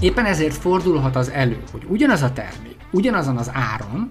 Éppen ezért fordulhat az elő, hogy ugyanaz a termék, ugyanazon az áron,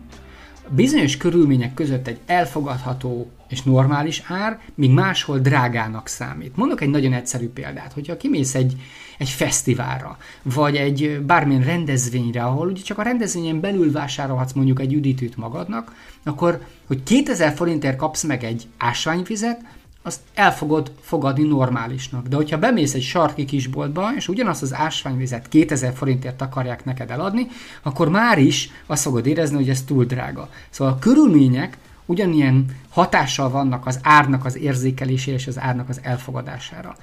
bizonyos körülmények között egy elfogadható és normális ár, míg máshol drágának számít. Mondok egy nagyon egyszerű példát, hogyha kimész egy, egy fesztiválra, vagy egy bármilyen rendezvényre, ahol ugye csak a rendezvényen belül vásárolhatsz mondjuk egy üdítőt magadnak, akkor, hogy 2000 forintért kapsz meg egy ásványvizet, azt el fogod fogadni normálisnak. De hogyha bemész egy sarki kisboltba, és ugyanazt az ásványvizet 2000 forintért akarják neked eladni, akkor már is azt fogod érezni, hogy ez túl drága. Szóval a körülmények ugyanilyen hatással vannak az árnak az érzékelésére és az árnak az elfogadására.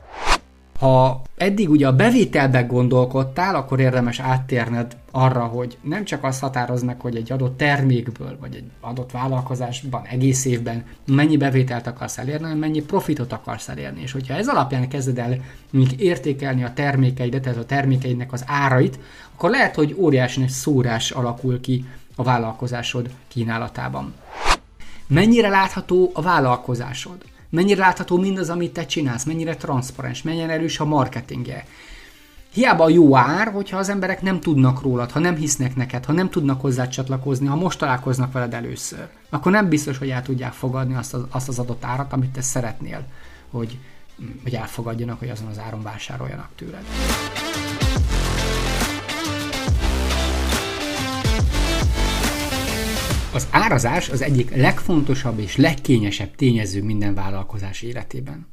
Ha eddig ugye a bevételbe gondolkodtál, akkor érdemes áttérned arra, hogy nem csak azt határoz meg, hogy egy adott termékből, vagy egy adott vállalkozásban egész évben mennyi bevételt akarsz elérni, hanem mennyi profitot akarsz elérni. És hogyha ez alapján kezded el értékelni a termékeidet, tehát a termékeidnek az árait, akkor lehet, hogy óriási nagy szórás alakul ki a vállalkozásod kínálatában. Mennyire látható a vállalkozásod? Mennyire látható mindaz, amit te csinálsz? Mennyire transzparens? Mennyire erős a marketingje? Hiába a jó ár, hogyha az emberek nem tudnak rólad, ha nem hisznek neked, ha nem tudnak hozzá csatlakozni, ha most találkoznak veled először, akkor nem biztos, hogy el tudják fogadni azt az, azt az adott árat, amit te szeretnél, hogy, hogy elfogadjanak, hogy azon az áron vásároljanak tőled. Az árazás az egyik legfontosabb és legkényesebb tényező minden vállalkozás életében.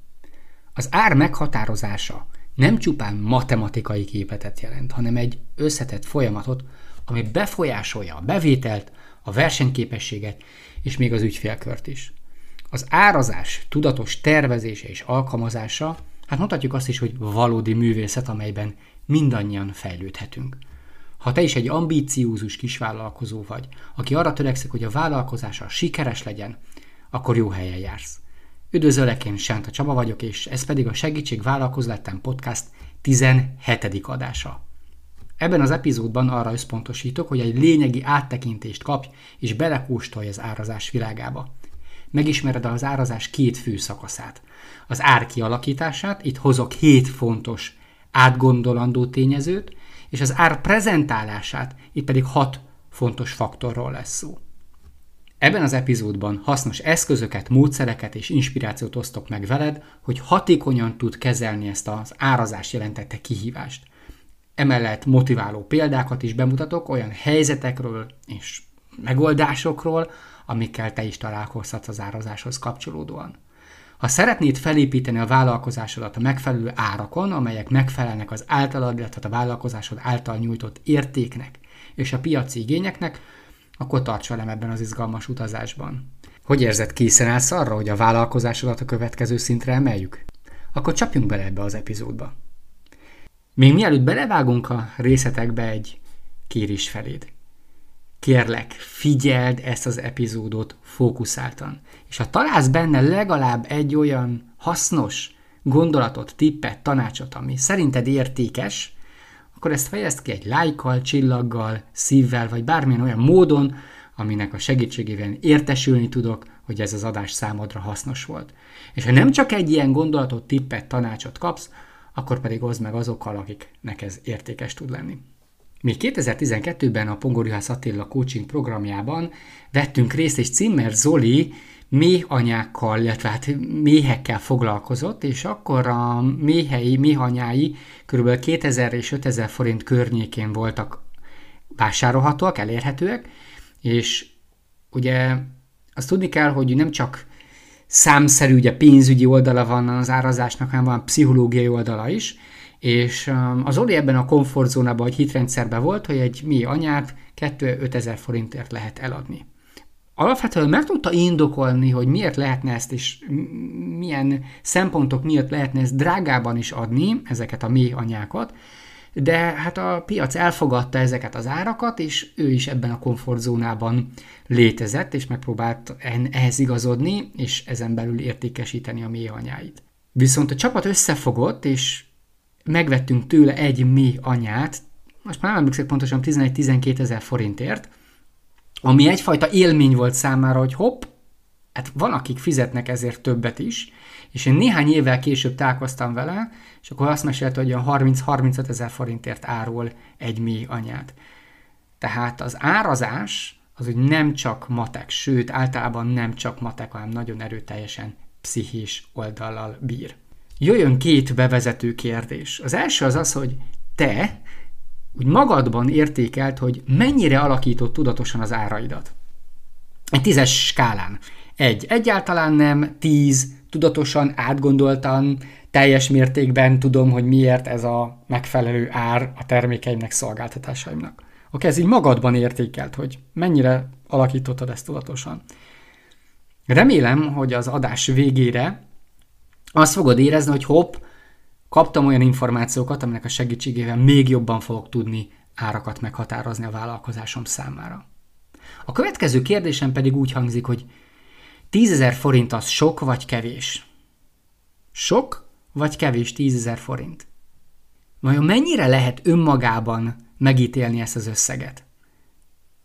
Az ár meghatározása nem csupán matematikai képletet jelent, hanem egy összetett folyamatot, ami befolyásolja a bevételt, a versenyképességet és még az ügyfélkört is. Az árazás tudatos tervezése és alkalmazása, hát mondhatjuk azt is, hogy valódi művészet, amelyben mindannyian fejlődhetünk. Ha te is egy ambíciózus kisvállalkozó vagy, aki arra törekszik, hogy a vállalkozása sikeres legyen, akkor jó helyen jársz. Üdvözöllek, én Sánta Csaba vagyok, és ez pedig a Segítség Vállalkozlettem Podcast 17. adása. Ebben az epizódban arra összpontosítok, hogy egy lényegi áttekintést kapj, és belekóstolj az árazás világába. Megismered az árazás két fő szakaszát. Az ár kialakítását, itt hozok hét fontos, átgondolandó tényezőt, és az ár prezentálását, itt pedig hat fontos faktorról lesz szó. Ebben az epizódban hasznos eszközöket, módszereket és inspirációt osztok meg veled, hogy hatékonyan tud kezelni ezt az árazás jelentette kihívást. Emellett motiváló példákat is bemutatok olyan helyzetekről és megoldásokról, amikkel te is találkozhatsz az árazáshoz kapcsolódóan. Ha szeretnéd felépíteni a vállalkozásodat a megfelelő árakon, amelyek megfelelnek az általad, illetve a vállalkozásod által nyújtott értéknek és a piaci igényeknek, akkor tarts velem ebben az izgalmas utazásban. Hogy érzed, készen állsz arra, hogy a vállalkozásodat a következő szintre emeljük? Akkor csapjunk bele ebbe az epizódba. Még mielőtt belevágunk a részletekbe egy kérés feléd. Kérlek, figyeld ezt az epizódot fókuszáltan. És ha találsz benne legalább egy olyan hasznos gondolatot, tippet, tanácsot, ami szerinted értékes, akkor ezt fejezd ki egy lájkkal, csillaggal, szívvel, vagy bármilyen olyan módon, aminek a segítségével értesülni tudok, hogy ez az adás számodra hasznos volt. És ha nem csak egy ilyen gondolatot, tippet, tanácsot kapsz, akkor pedig oszd meg azokkal, akiknek ez értékes tud lenni. Még 2012-ben a Pongorjuhász Attila coaching programjában vettünk részt, és Cimmer Zoli méhanyákkal, illetve hát méhekkel foglalkozott, és akkor a méhei, méhanyái kb. 2000 és 5000 forint környékén voltak vásárolhatóak, elérhetőek, és ugye azt tudni kell, hogy nem csak számszerű, ugye pénzügyi oldala van az árazásnak, hanem van pszichológiai oldala is, és um, az Oli ebben a komfortzónában, vagy hitrendszerben volt, hogy egy mi anyát 2-5 ezer forintért lehet eladni. Alapvetően meg tudta indokolni, hogy miért lehetne ezt, és milyen szempontok miatt lehetne ezt drágában is adni, ezeket a mély anyákat, de hát a piac elfogadta ezeket az árakat, és ő is ebben a komfortzónában létezett, és megpróbált ehhez igazodni, és ezen belül értékesíteni a mély anyáit. Viszont a csapat összefogott, és megvettünk tőle egy mi anyát, most már nem emlékszek pontosan 11-12 ezer forintért, ami egyfajta élmény volt számára, hogy hopp, hát van, akik fizetnek ezért többet is, és én néhány évvel később találkoztam vele, és akkor azt mesélte, hogy a 30-35 ezer forintért árul egy mély anyát. Tehát az árazás az úgy nem csak matek, sőt, általában nem csak matek, hanem nagyon erőteljesen pszichés oldallal bír. Jöjjön két bevezető kérdés. Az első az az, hogy te úgy magadban értékelt, hogy mennyire alakított tudatosan az áraidat. Egy tízes skálán. Egy, egyáltalán nem, tíz, tudatosan, átgondoltan, teljes mértékben tudom, hogy miért ez a megfelelő ár a termékeimnek, szolgáltatásaimnak. Oké, ez így magadban értékelt, hogy mennyire alakítottad ezt tudatosan. Remélem, hogy az adás végére azt fogod érezni, hogy hopp, kaptam olyan információkat, aminek a segítségével még jobban fogok tudni árakat meghatározni a vállalkozásom számára. A következő kérdésem pedig úgy hangzik, hogy 10.000 forint az sok vagy kevés? Sok vagy kevés 10.000 forint? Vajon mennyire lehet önmagában megítélni ezt az összeget?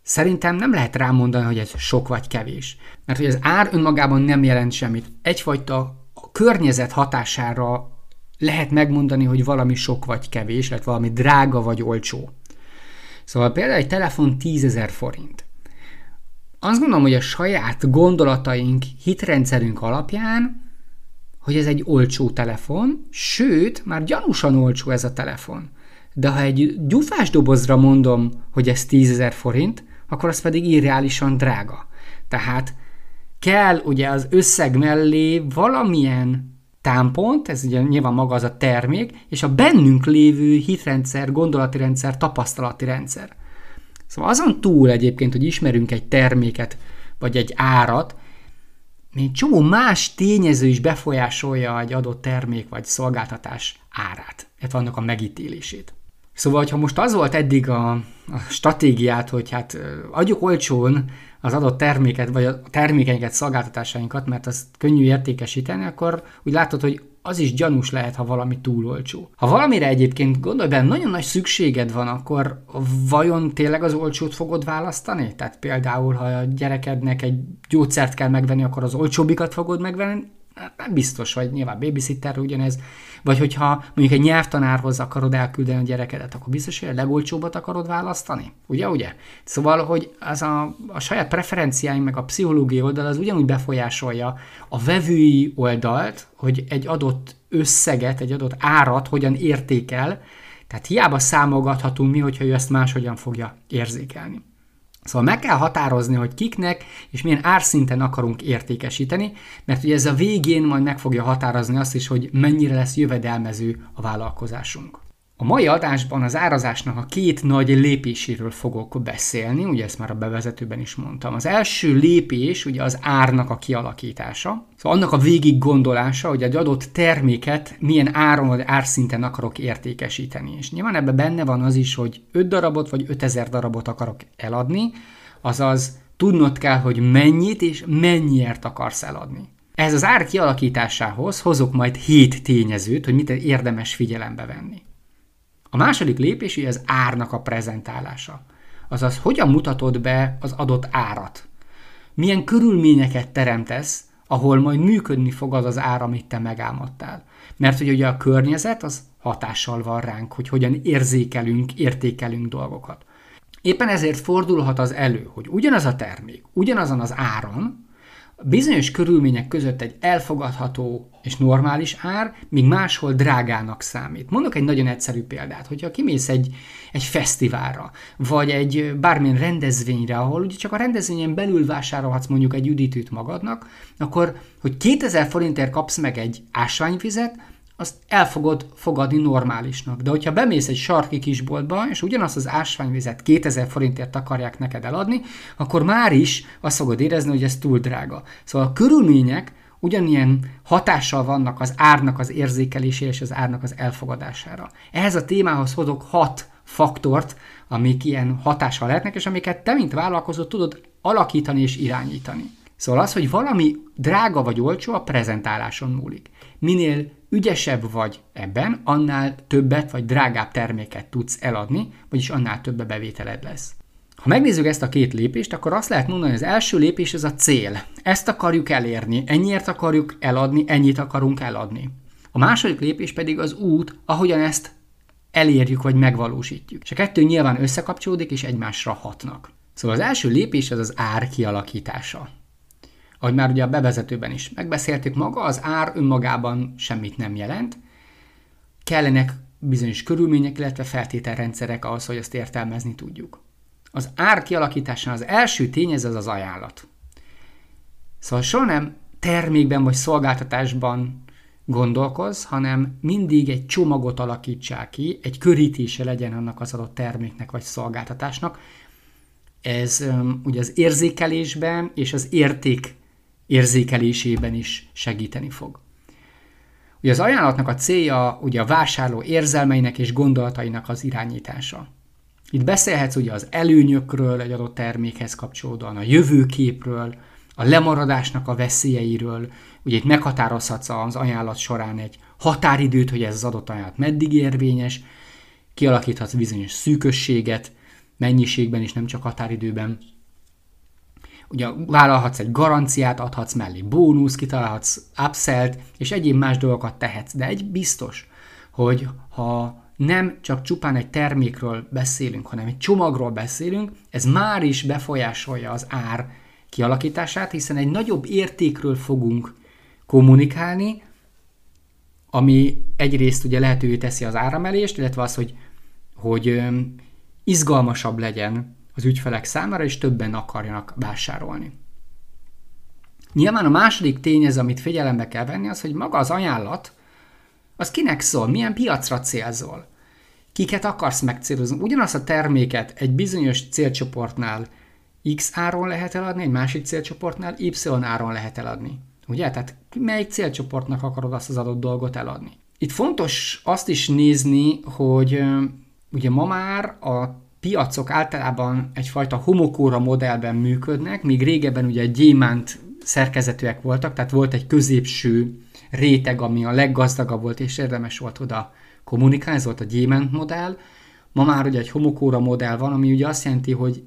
Szerintem nem lehet rámondani, hogy ez sok vagy kevés. Mert hogy az ár önmagában nem jelent semmit. Egyfajta környezet hatására lehet megmondani, hogy valami sok vagy kevés, illetve valami drága vagy olcsó. Szóval például egy telefon 10.000 forint. Azt gondolom, hogy a saját gondolataink, hitrendszerünk alapján, hogy ez egy olcsó telefon, sőt, már gyanúsan olcsó ez a telefon. De ha egy gyufás dobozra mondom, hogy ez 10.000 forint, akkor az pedig irreálisan drága. Tehát kell ugye az összeg mellé valamilyen támpont, ez ugye nyilván maga az a termék, és a bennünk lévő hitrendszer, gondolati rendszer, tapasztalati rendszer. Szóval azon túl egyébként, hogy ismerünk egy terméket, vagy egy árat, még csomó más tényező is befolyásolja egy adott termék vagy szolgáltatás árát, illetve annak a megítélését. Szóval, ha most az volt eddig a, a stratégiát, hogy hát adjuk olcsón az adott terméket, vagy a termékeinket, szolgáltatásainkat, mert azt könnyű értékesíteni, akkor úgy látod, hogy az is gyanús lehet, ha valami túl olcsó. Ha valamire egyébként gondolj benne, nagyon nagy szükséged van, akkor vajon tényleg az olcsót fogod választani? Tehát például, ha a gyerekednek egy gyógyszert kell megvenni, akkor az olcsóbbikat fogod megvenni? Nem biztos, vagy nyilván babysitter ugyanez, vagy hogyha mondjuk egy nyelvtanárhoz akarod elküldeni a gyerekedet, akkor biztos, hogy a legolcsóbbat akarod választani. Ugye, ugye? Szóval, hogy az a, a saját preferenciáink, meg a pszichológiai oldal az ugyanúgy befolyásolja a vevői oldalt, hogy egy adott összeget, egy adott árat hogyan értékel, tehát hiába számolgathatunk mi, hogyha ő ezt máshogyan fogja érzékelni. Szóval meg kell határozni, hogy kiknek és milyen árszinten akarunk értékesíteni, mert ugye ez a végén majd meg fogja határozni azt is, hogy mennyire lesz jövedelmező a vállalkozásunk. A mai adásban az árazásnak a két nagy lépéséről fogok beszélni, ugye ezt már a bevezetőben is mondtam. Az első lépés ugye az árnak a kialakítása, szóval annak a végig gondolása, hogy egy adott terméket milyen áron vagy árszinten akarok értékesíteni. És nyilván ebben benne van az is, hogy 5 darabot vagy 5000 darabot akarok eladni, azaz tudnod kell, hogy mennyit és mennyiért akarsz eladni. Ez az ár kialakításához hozok majd 7 tényezőt, hogy mit érdemes figyelembe venni. A második lépés az árnak a prezentálása. Azaz, hogyan mutatod be az adott árat? Milyen körülményeket teremtesz, ahol majd működni fog az az ár, amit te megálmodtál. Mert hogy ugye a környezet az hatással van ránk, hogy hogyan érzékelünk, értékelünk dolgokat. Éppen ezért fordulhat az elő, hogy ugyanaz a termék, ugyanazon az áron, bizonyos körülmények között egy elfogadható és normális ár, míg máshol drágának számít. Mondok egy nagyon egyszerű példát, hogyha kimész egy, egy fesztiválra, vagy egy bármilyen rendezvényre, ahol ugye csak a rendezvényen belül vásárolhatsz mondjuk egy üdítőt magadnak, akkor, hogy 2000 forintért kapsz meg egy ásványvizet, azt el fogod fogadni normálisnak. De hogyha bemész egy sarki kisboltba, és ugyanazt az ásványvizet 2000 forintért akarják neked eladni, akkor már is azt fogod érezni, hogy ez túl drága. Szóval a körülmények ugyanilyen hatással vannak az árnak az érzékelésére és az árnak az elfogadására. Ehhez a témához hozok hat faktort, amik ilyen hatással lehetnek, és amiket te, mint vállalkozó tudod alakítani és irányítani. Szóval az, hogy valami drága vagy olcsó, a prezentáláson múlik. Minél ügyesebb vagy ebben, annál többet vagy drágább terméket tudsz eladni, vagyis annál több bevételed lesz. Ha megnézzük ezt a két lépést, akkor azt lehet mondani, hogy az első lépés az a cél. Ezt akarjuk elérni, ennyiért akarjuk eladni, ennyit akarunk eladni. A második lépés pedig az út, ahogyan ezt elérjük vagy megvalósítjuk. És a kettő nyilván összekapcsolódik és egymásra hatnak. Szóval az első lépés az az ár kialakítása. Ahogy már ugye a bevezetőben is megbeszéltük, maga az ár önmagában semmit nem jelent. Kellenek bizonyos körülmények, illetve feltételrendszerek ahhoz, hogy ezt értelmezni tudjuk. Az ár kialakításán az első tényező az az ajánlat. Szóval soha nem termékben vagy szolgáltatásban gondolkoz, hanem mindig egy csomagot alakítsák ki, egy körítése legyen annak az adott terméknek vagy szolgáltatásnak. Ez um, ugye az érzékelésben és az érték érzékelésében is segíteni fog. Ugye az ajánlatnak a célja ugye a vásárló érzelmeinek és gondolatainak az irányítása. Itt beszélhetsz ugye az előnyökről egy adott termékhez kapcsolódóan, a jövőképről, a lemaradásnak a veszélyeiről, ugye itt meghatározhatsz az ajánlat során egy határidőt, hogy ez az adott ajánlat meddig érvényes, kialakíthatsz bizonyos szűkösséget, mennyiségben is, nem csak határidőben. Ugye vállalhatsz egy garanciát, adhatsz mellé bónusz, kitalálhatsz upsellt, és egyéb más dolgokat tehetsz. De egy biztos, hogy ha nem csak csupán egy termékről beszélünk, hanem egy csomagról beszélünk, ez már is befolyásolja az ár kialakítását, hiszen egy nagyobb értékről fogunk kommunikálni, ami egyrészt ugye lehetővé teszi az áramelést, illetve az, hogy, hogy izgalmasabb legyen az ügyfelek számára, és többen akarjanak vásárolni. Nyilván a második tényező, amit figyelembe kell venni, az, hogy maga az ajánlat, az kinek szól, milyen piacra célzol, kiket akarsz megcélozni. Ugyanazt a terméket egy bizonyos célcsoportnál X áron lehet eladni, egy másik célcsoportnál Y áron lehet eladni. Ugye? Tehát melyik célcsoportnak akarod azt az adott dolgot eladni. Itt fontos azt is nézni, hogy ugye ma már a piacok általában egyfajta homokóra modellben működnek, míg régebben ugye gyémánt szerkezetűek voltak, tehát volt egy középső réteg, ami a leggazdagabb volt, és érdemes volt oda kommunikálni, ez volt a gyémánt modell. Ma már ugye egy homokóra modell van, ami ugye azt jelenti, hogy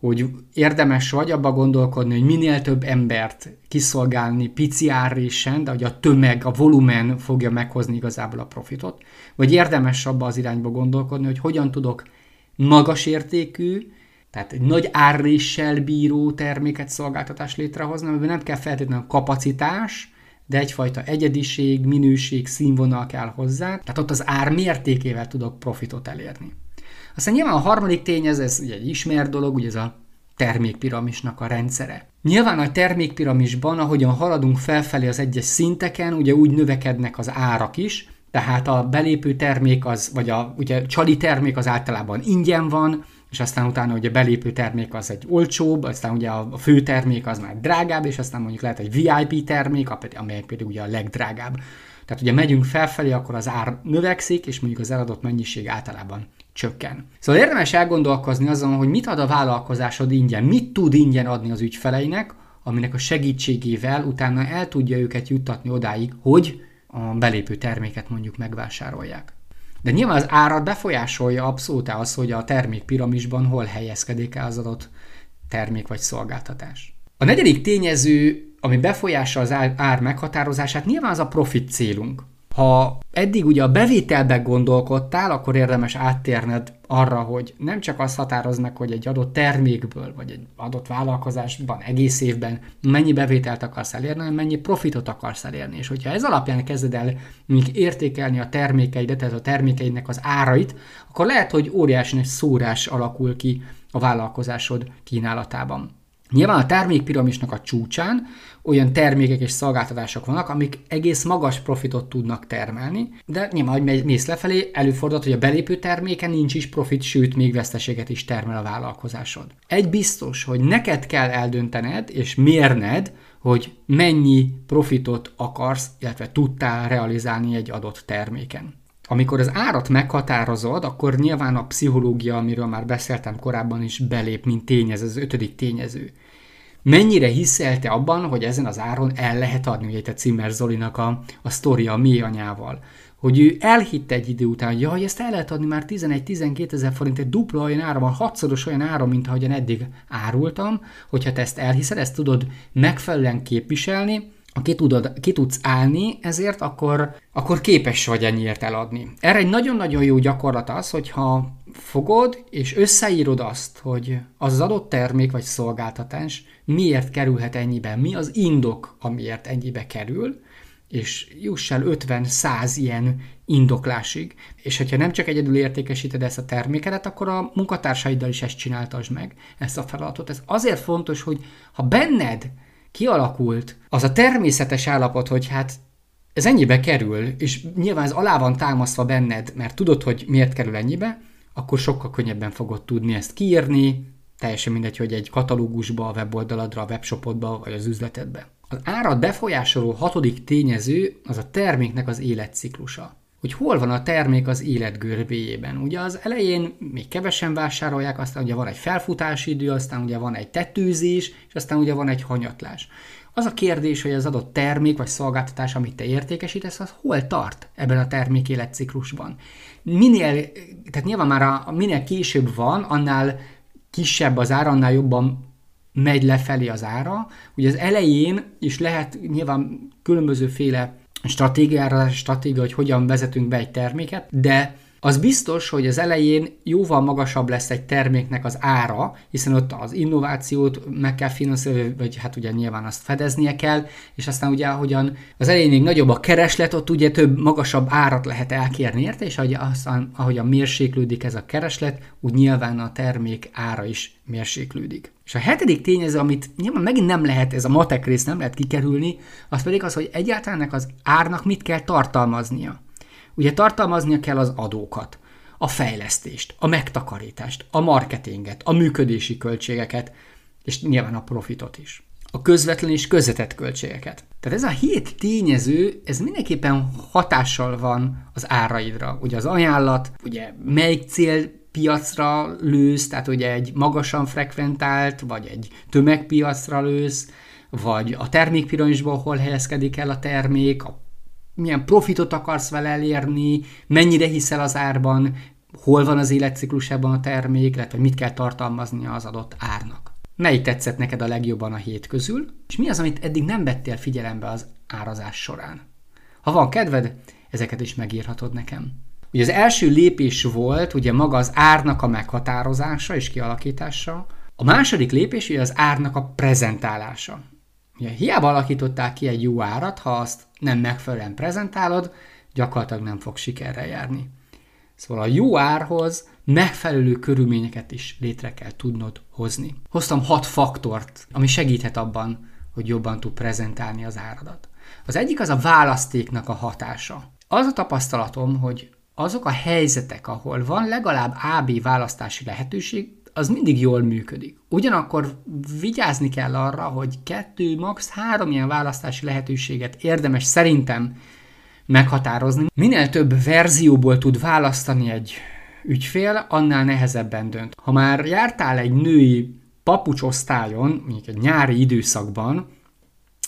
hogy érdemes vagy abba gondolkodni, hogy minél több embert kiszolgálni pici árrésen, de hogy a tömeg, a volumen fogja meghozni igazából a profitot, vagy érdemes abba az irányba gondolkodni, hogy hogyan tudok magas értékű, tehát egy nagy árréssel bíró terméket, szolgáltatást létrehozni, amiben nem kell feltétlenül kapacitás, de egyfajta egyediség, minőség, színvonal kell hozzá, tehát ott az ár mértékével tudok profitot elérni. Aztán nyilván a harmadik tényező, ez egy ismert dolog, ugye ez a termékpiramisnak a rendszere. Nyilván a termékpiramisban, ahogyan haladunk felfelé az egyes szinteken, ugye úgy növekednek az árak is, tehát a belépő termék az, vagy a ugye csali termék az általában ingyen van, és aztán utána ugye a belépő termék az egy olcsóbb, aztán ugye a fő termék az már drágább, és aztán mondjuk lehet egy VIP termék, amely például ugye a legdrágább. Tehát ugye megyünk felfelé, akkor az ár növekszik, és mondjuk az eladott mennyiség általában csökken. Szóval érdemes elgondolkozni azon, hogy mit ad a vállalkozásod ingyen, mit tud ingyen adni az ügyfeleinek, aminek a segítségével utána el tudja őket juttatni odáig, hogy a belépő terméket mondjuk megvásárolják. De nyilván az árat befolyásolja abszolút az, hogy a termék piramisban hol helyezkedik el az adott termék vagy szolgáltatás. A negyedik tényező, ami befolyása az ár meghatározását, nyilván az a profit célunk. Ha eddig ugye a bevételbe gondolkodtál, akkor érdemes áttérned arra, hogy nem csak azt határoz meg, hogy egy adott termékből, vagy egy adott vállalkozásban egész évben mennyi bevételt akarsz elérni, hanem mennyi profitot akarsz elérni. És hogyha ez alapján kezded el mondjuk értékelni a termékeidet, tehát a termékeidnek az árait, akkor lehet, hogy óriási nagy szórás alakul ki a vállalkozásod kínálatában. Nyilván a termékpiramisnak a csúcsán olyan termékek és szolgáltatások vannak, amik egész magas profitot tudnak termelni, de nyilván, hogy mész lefelé, előfordult, hogy a belépő terméken nincs is profit, sőt, még veszteséget is termel a vállalkozásod. Egy biztos, hogy neked kell eldöntened és mérned, hogy mennyi profitot akarsz, illetve tudtál realizálni egy adott terméken. Amikor az árat meghatározod, akkor nyilván a pszichológia, amiről már beszéltem korábban is belép, mint tényező, az ötödik tényező. Mennyire hiszel te abban, hogy ezen az áron el lehet adni, ugye te Zimmer Zolinak a, a sztoria a mi anyával, hogy ő elhitte egy idő után, hogy jaj, ezt el lehet adni már 11-12 ezer forint, egy dupla olyan ára van, hatszoros olyan ára, mint ahogyan eddig árultam, hogyha te ezt elhiszed, ezt tudod megfelelően képviselni, ha ki, tudod, ki tudsz állni ezért, akkor, akkor képes vagy ennyiért eladni. Erre egy nagyon-nagyon jó gyakorlat az, hogyha fogod és összeírod azt, hogy az, adott termék vagy szolgáltatás miért kerülhet ennyibe, mi az indok, amiért ennyibe kerül, és juss el 50-100 ilyen indoklásig, és hogyha nem csak egyedül értékesíted ezt a termékedet, akkor a munkatársaiddal is ezt csináltasd meg, ezt a feladatot. Ez azért fontos, hogy ha benned kialakult az a természetes állapot, hogy hát ez ennyibe kerül, és nyilván ez alá van támasztva benned, mert tudod, hogy miért kerül ennyibe, akkor sokkal könnyebben fogod tudni ezt kiírni, teljesen mindegy, hogy egy katalógusba, a weboldaladra, a webshopodba, vagy az üzletedbe. Az árat befolyásoló hatodik tényező az a terméknek az életciklusa. Hogy hol van a termék az élet görbéjében. Ugye az elején még kevesen vásárolják, aztán ugye van egy felfutási idő, aztán ugye van egy tetőzés, és aztán ugye van egy hanyatlás. Az a kérdés, hogy az adott termék vagy szolgáltatás, amit te értékesítesz, az hol tart ebben a termék életciklusban. Minél, tehát nyilván már a, minél később van, annál kisebb az ára, annál jobban megy lefelé az ára. Ugye az elején is lehet nyilván különbözőféle stratégiára, stratégia, hogy hogyan vezetünk be egy terméket, de az biztos, hogy az elején jóval magasabb lesz egy terméknek az ára, hiszen ott az innovációt meg kell finanszírozni, vagy hát ugye nyilván azt fedeznie kell, és aztán ugye ahogyan az elején még nagyobb a kereslet, ott ugye több magasabb árat lehet elkérni érte, és aztán, ahogyan mérséklődik ez a kereslet, úgy nyilván a termék ára is mérséklődik. És a hetedik tényező, amit nyilván megint nem lehet, ez a matek rész nem lehet kikerülni, az pedig az, hogy egyáltalán az árnak mit kell tartalmaznia. Ugye tartalmaznia kell az adókat, a fejlesztést, a megtakarítást, a marketinget, a működési költségeket, és nyilván a profitot is. A közvetlen és közvetett költségeket. Tehát ez a hét tényező, ez mindenképpen hatással van az áraidra. Ugye az ajánlat, ugye melyik cél piacra lősz, tehát ugye egy magasan frekventált, vagy egy tömegpiacra lősz, vagy a termékpiramisból hol helyezkedik el a termék, a milyen profitot akarsz vele elérni, mennyire hiszel az árban, hol van az életciklusában a termék, illetve mit kell tartalmaznia az adott árnak. Melyik tetszett neked a legjobban a hét közül, és mi az, amit eddig nem vettél figyelembe az árazás során? Ha van kedved, ezeket is megírhatod nekem. Ugye az első lépés volt ugye maga az árnak a meghatározása és kialakítása, a második lépés ugye az árnak a prezentálása. Ugye, hiába alakították ki egy jó árat, ha azt nem megfelelően prezentálod, gyakorlatilag nem fog sikerre járni. Szóval a jó árhoz megfelelő körülményeket is létre kell tudnod hozni. Hoztam hat faktort, ami segíthet abban, hogy jobban tud prezentálni az áradat. Az egyik az a választéknak a hatása. Az a tapasztalatom, hogy azok a helyzetek, ahol van legalább AB választási lehetőség, az mindig jól működik. Ugyanakkor vigyázni kell arra, hogy kettő, max. három ilyen választási lehetőséget érdemes szerintem meghatározni. Minél több verzióból tud választani egy ügyfél, annál nehezebben dönt. Ha már jártál egy női papucsosztályon, mondjuk egy nyári időszakban,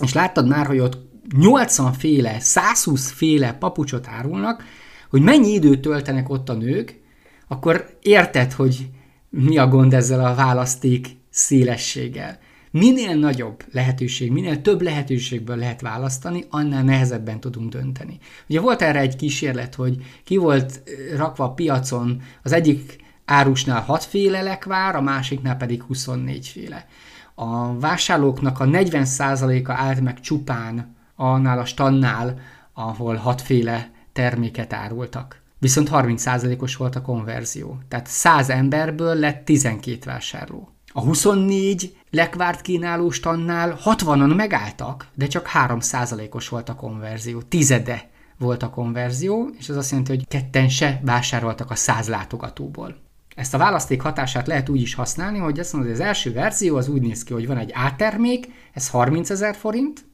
és láttad már, hogy ott 80 féle, 120 féle papucsot árulnak, hogy mennyi időt töltenek ott a nők, akkor érted, hogy mi a gond ezzel a választék szélességgel. Minél nagyobb lehetőség, minél több lehetőségből lehet választani, annál nehezebben tudunk dönteni. Ugye volt erre egy kísérlet, hogy ki volt rakva a piacon az egyik árusnál 6 féle lekvár, a másiknál pedig 24 féle. A vásárlóknak a 40%-a állt meg csupán annál a stannál, ahol 6 féle terméket árultak viszont 30%-os volt a konverzió. Tehát 100 emberből lett 12 vásárló. A 24 lekvárt kínáló stannál 60-an megálltak, de csak 3%-os volt a konverzió. Tizede volt a konverzió, és ez azt jelenti, hogy ketten se vásároltak a 100 látogatóból. Ezt a választék hatását lehet úgy is használni, hogy azt mondod, hogy az első verzió az úgy néz ki, hogy van egy A termék, ez 30 ezer forint,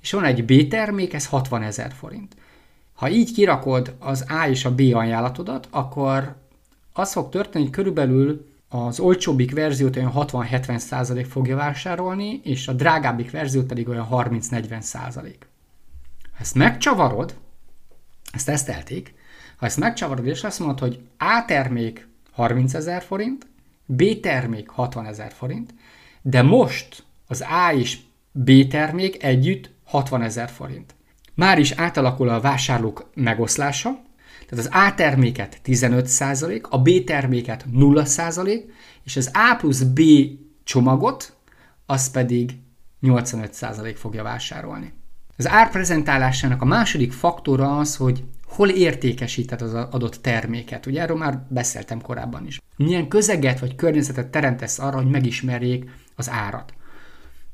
és van egy B termék, ez 60 ezer forint. Ha így kirakod az A és a B ajánlatodat, akkor az fog történni, hogy körülbelül az olcsóbbik verziót olyan 60-70% fogja vásárolni, és a drágábbik verziót pedig olyan 30-40%. Ha ezt megcsavarod, Ezt tesztelték. Ha ezt megcsavarod, és azt mondod, hogy A termék 30 ezer forint, B termék 60 ezer forint, de most az A és B termék együtt 60 ezer forint. Már is átalakul a vásárlók megoszlása, tehát az A terméket 15%, a B terméket 0%, és az A plusz B csomagot, az pedig 85% fogja vásárolni. Az árprezentálásának a második faktora az, hogy hol értékesíted az adott terméket. Ugye erről már beszéltem korábban is. Milyen közeget vagy környezetet teremtesz arra, hogy megismerjék az árat.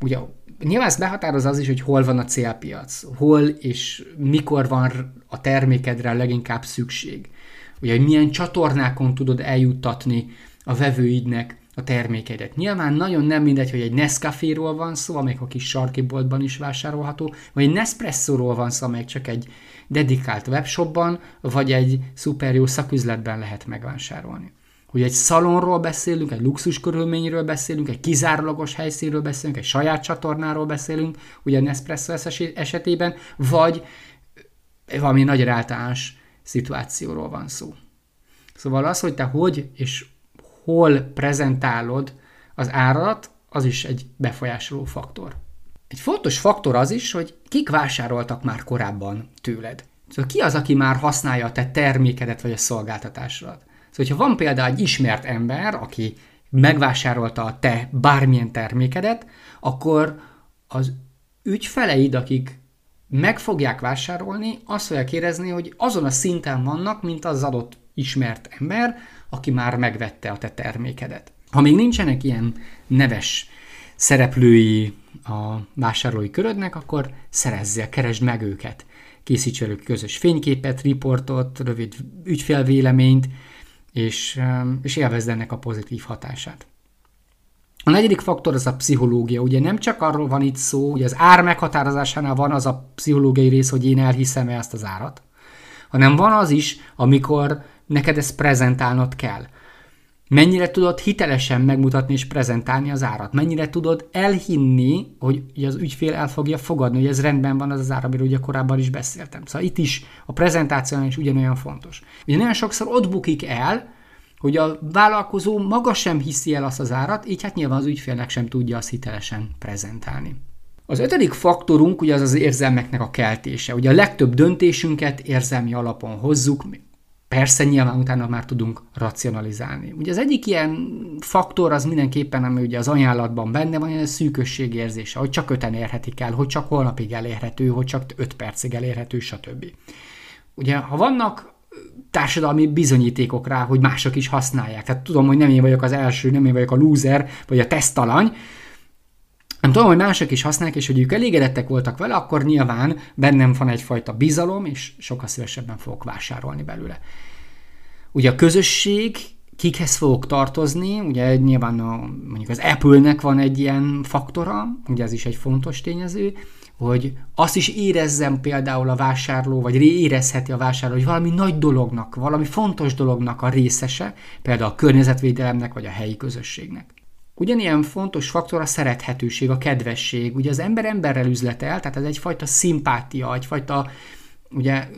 Ugye nyilván ez behatároz az is, hogy hol van a célpiac, hol és mikor van a termékedre leginkább szükség. Ugye, hogy milyen csatornákon tudod eljuttatni a vevőidnek a termékedet. Nyilván nagyon nem mindegy, hogy egy Nescafé-ról van szó, amelyik a kis sarki boltban is vásárolható, vagy egy Nespresso-ról van szó, amelyik csak egy dedikált webshopban, vagy egy szuper jó szaküzletben lehet megvásárolni. Hogy egy szalonról beszélünk, egy luxus körülményről beszélünk, egy kizárólagos helyszínről beszélünk, egy saját csatornáról beszélünk, ugye Nespresso esetében, vagy valami nagyon általános szituációról van szó. Szóval az, hogy te hogy és hol prezentálod az árat, az is egy befolyásoló faktor. Egy fontos faktor az is, hogy kik vásároltak már korábban tőled. Szóval ki az, aki már használja a te termékedet vagy a szolgáltatásodat? Szóval, hogyha van például egy ismert ember, aki megvásárolta a te bármilyen termékedet, akkor az ügyfeleid, akik meg fogják vásárolni, azt fogják érezni, hogy azon a szinten vannak, mint az adott ismert ember, aki már megvette a te termékedet. Ha még nincsenek ilyen neves szereplői a vásárlói körödnek, akkor szerezzél, keresd meg őket. Készíts velük közös fényképet, riportot, rövid ügyfélvéleményt, és, és élvezd ennek a pozitív hatását. A negyedik faktor az a pszichológia. Ugye nem csak arról van itt szó, hogy az ár meghatározásánál van az a pszichológiai rész, hogy én elhiszem -e ezt az árat, hanem van az is, amikor neked ezt prezentálnod kell. Mennyire tudod hitelesen megmutatni és prezentálni az árat? Mennyire tudod elhinni, hogy az ügyfél el fogja fogadni, hogy ez rendben van az az ár, amiről ugye korábban is beszéltem. Szóval itt is a prezentáció is ugyanolyan fontos. Ugye nagyon sokszor ott bukik el, hogy a vállalkozó maga sem hiszi el azt az árat, így hát nyilván az ügyfélnek sem tudja azt hitelesen prezentálni. Az ötödik faktorunk ugye az az érzelmeknek a keltése. Ugye a legtöbb döntésünket érzelmi alapon hozzuk, Persze nyilván utána már tudunk racionalizálni. Ugye az egyik ilyen faktor az mindenképpen, ami ugye az ajánlatban benne van, a szűkösség érzése, hogy csak öten érhetik el, hogy csak holnapig elérhető, hogy csak öt percig elérhető, stb. Ugye, ha vannak társadalmi bizonyítékok rá, hogy mások is használják. Tehát tudom, hogy nem én vagyok az első, nem én vagyok a loser, vagy a tesztalany, nem tudom, hogy mások is használják, és hogy ők elégedettek voltak vele, akkor nyilván bennem van egyfajta bizalom, és sokkal szívesebben fogok vásárolni belőle. Ugye a közösség, kikhez fogok tartozni, ugye nyilván a, mondjuk az Apple-nek van egy ilyen faktora, ugye ez is egy fontos tényező, hogy azt is érezzem például a vásárló, vagy érezheti a vásárló, hogy valami nagy dolognak, valami fontos dolognak a részese, például a környezetvédelemnek, vagy a helyi közösségnek. Ugyanilyen fontos faktor a szerethetőség, a kedvesség. Ugye az ember emberrel üzletel, tehát ez egyfajta szimpátia, egyfajta ugye,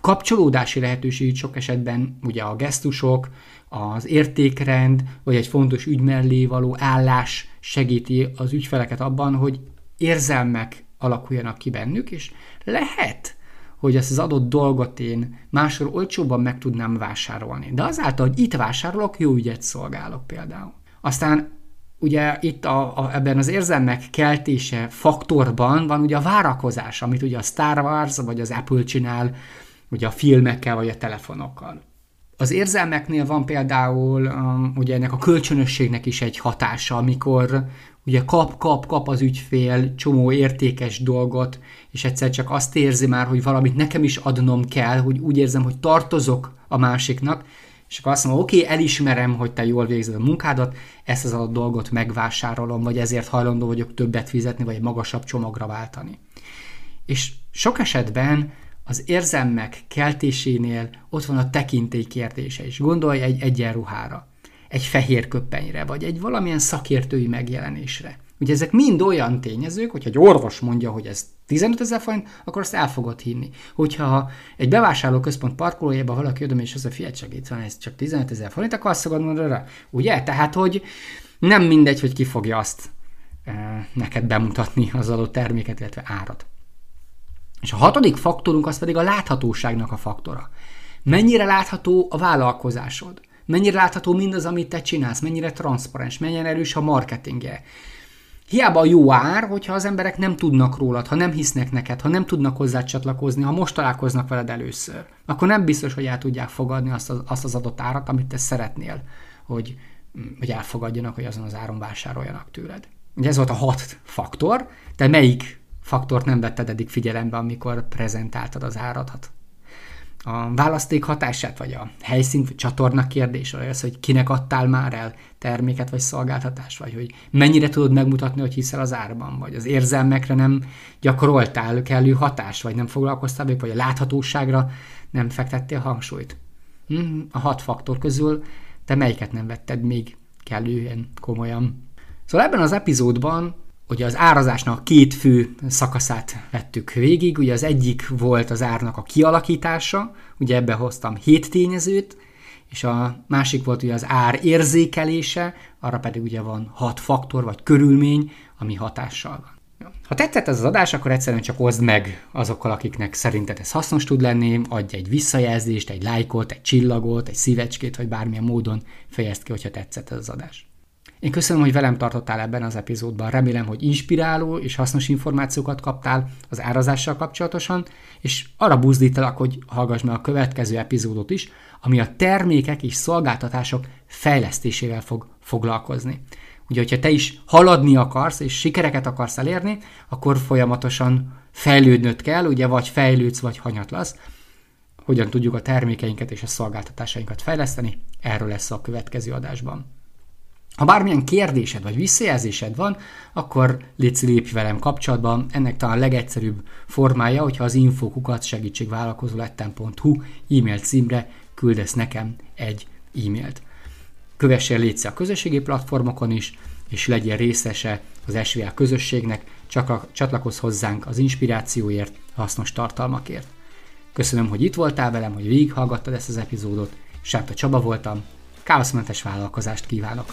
kapcsolódási lehetőség sok esetben ugye a gesztusok, az értékrend, vagy egy fontos ügy mellé való állás segíti az ügyfeleket abban, hogy érzelmek alakuljanak ki bennük, és lehet, hogy ezt az adott dolgot én máshol olcsóbban meg tudnám vásárolni. De azáltal, hogy itt vásárolok, jó ügyet szolgálok például. Aztán ugye itt a, a, ebben az érzelmek keltése faktorban van ugye a várakozás, amit ugye a Star Wars vagy az Apple csinál, ugye a filmekkel vagy a telefonokkal. Az érzelmeknél van például um, ugye ennek a kölcsönösségnek is egy hatása, amikor ugye kap, kap, kap az ügyfél csomó értékes dolgot, és egyszer csak azt érzi már, hogy valamit nekem is adnom kell, hogy úgy érzem, hogy tartozok a másiknak, és akkor azt mondom, oké, okay, elismerem, hogy te jól végzed a munkádat, ezt az adott dolgot megvásárolom, vagy ezért hajlandó vagyok többet fizetni, vagy egy magasabb csomagra váltani. És sok esetben az érzelmek keltésénél ott van a tekintély kérdése is. Gondolj egy egyenruhára, egy fehér köppenyre, vagy egy valamilyen szakértői megjelenésre. Ugye ezek mind olyan tényezők, hogyha egy orvos mondja, hogy ez 15 ezer forint, akkor azt el fogod hinni. Hogyha egy bevásárlóközpont parkolójában valaki oda és az a fiat itt van, ez csak 15 ezer forint, akkor azt fogod mondani rá. Ugye? Tehát, hogy nem mindegy, hogy ki fogja azt e, neked bemutatni az adott terméket, illetve árat. És a hatodik faktorunk az pedig a láthatóságnak a faktora. Mennyire látható a vállalkozásod? Mennyire látható mindaz, amit te csinálsz? Mennyire transzparens? Mennyire erős a marketingje? Hiába a jó ár, hogyha az emberek nem tudnak rólad, ha nem hisznek neked, ha nem tudnak hozzá csatlakozni, ha most találkoznak veled először, akkor nem biztos, hogy el tudják fogadni azt az, azt az adott árat, amit te szeretnél, hogy, hogy elfogadjanak, hogy azon az áron vásároljanak tőled. Ugye ez volt a hat faktor, te melyik faktort nem vetted eddig figyelembe, amikor prezentáltad az áradat? A választék hatását, vagy a helyszín, vagy csatorna kérdés, vagy az, hogy kinek adtál már el terméket, vagy szolgáltatást, vagy hogy mennyire tudod megmutatni, hogy hiszel az árban, vagy az érzelmekre nem gyakoroltál kellő hatást, vagy nem foglalkoztál vagy a láthatóságra nem fektettél hangsúlyt. Hm, a hat faktor közül te melyiket nem vetted még kellően komolyan? Szóval ebben az epizódban Ugye az árazásnak két fő szakaszát vettük végig, ugye az egyik volt az árnak a kialakítása, ugye ebbe hoztam hét tényezőt, és a másik volt ugye az ár érzékelése, arra pedig ugye van hat faktor vagy körülmény, ami hatással van. Ha tetszett ez az adás, akkor egyszerűen csak oszd meg azokkal, akiknek szerinted ez hasznos tud lenni, adj egy visszajelzést, egy lájkot, egy csillagot, egy szívecskét, vagy bármilyen módon fejezd ki, hogyha tetszett ez az adás. Én köszönöm, hogy velem tartottál ebben az epizódban. Remélem, hogy inspiráló és hasznos információkat kaptál az árazással kapcsolatosan, és arra buzdítalak, hogy hallgass meg a következő epizódot is, ami a termékek és szolgáltatások fejlesztésével fog foglalkozni. Ugye, hogyha te is haladni akarsz, és sikereket akarsz elérni, akkor folyamatosan fejlődnöd kell, ugye vagy fejlődsz, vagy hanyatlasz. Hogyan tudjuk a termékeinket és a szolgáltatásainkat fejleszteni, erről lesz a következő adásban. Ha bármilyen kérdésed vagy visszajelzésed van, akkor légy lépj velem kapcsolatban. Ennek talán a legegyszerűbb formája, hogyha az infokukat segítségvállalkozólettem.hu e-mail címre küldesz nekem egy e-mailt. Kövessél légy a közösségi platformokon is, és legyen részese az SVL közösségnek, csak a, csatlakozz hozzánk az inspirációért, hasznos tartalmakért. Köszönöm, hogy itt voltál velem, hogy végighallgattad ezt az epizódot. Sáta Csaba voltam, káoszmentes vállalkozást kívánok!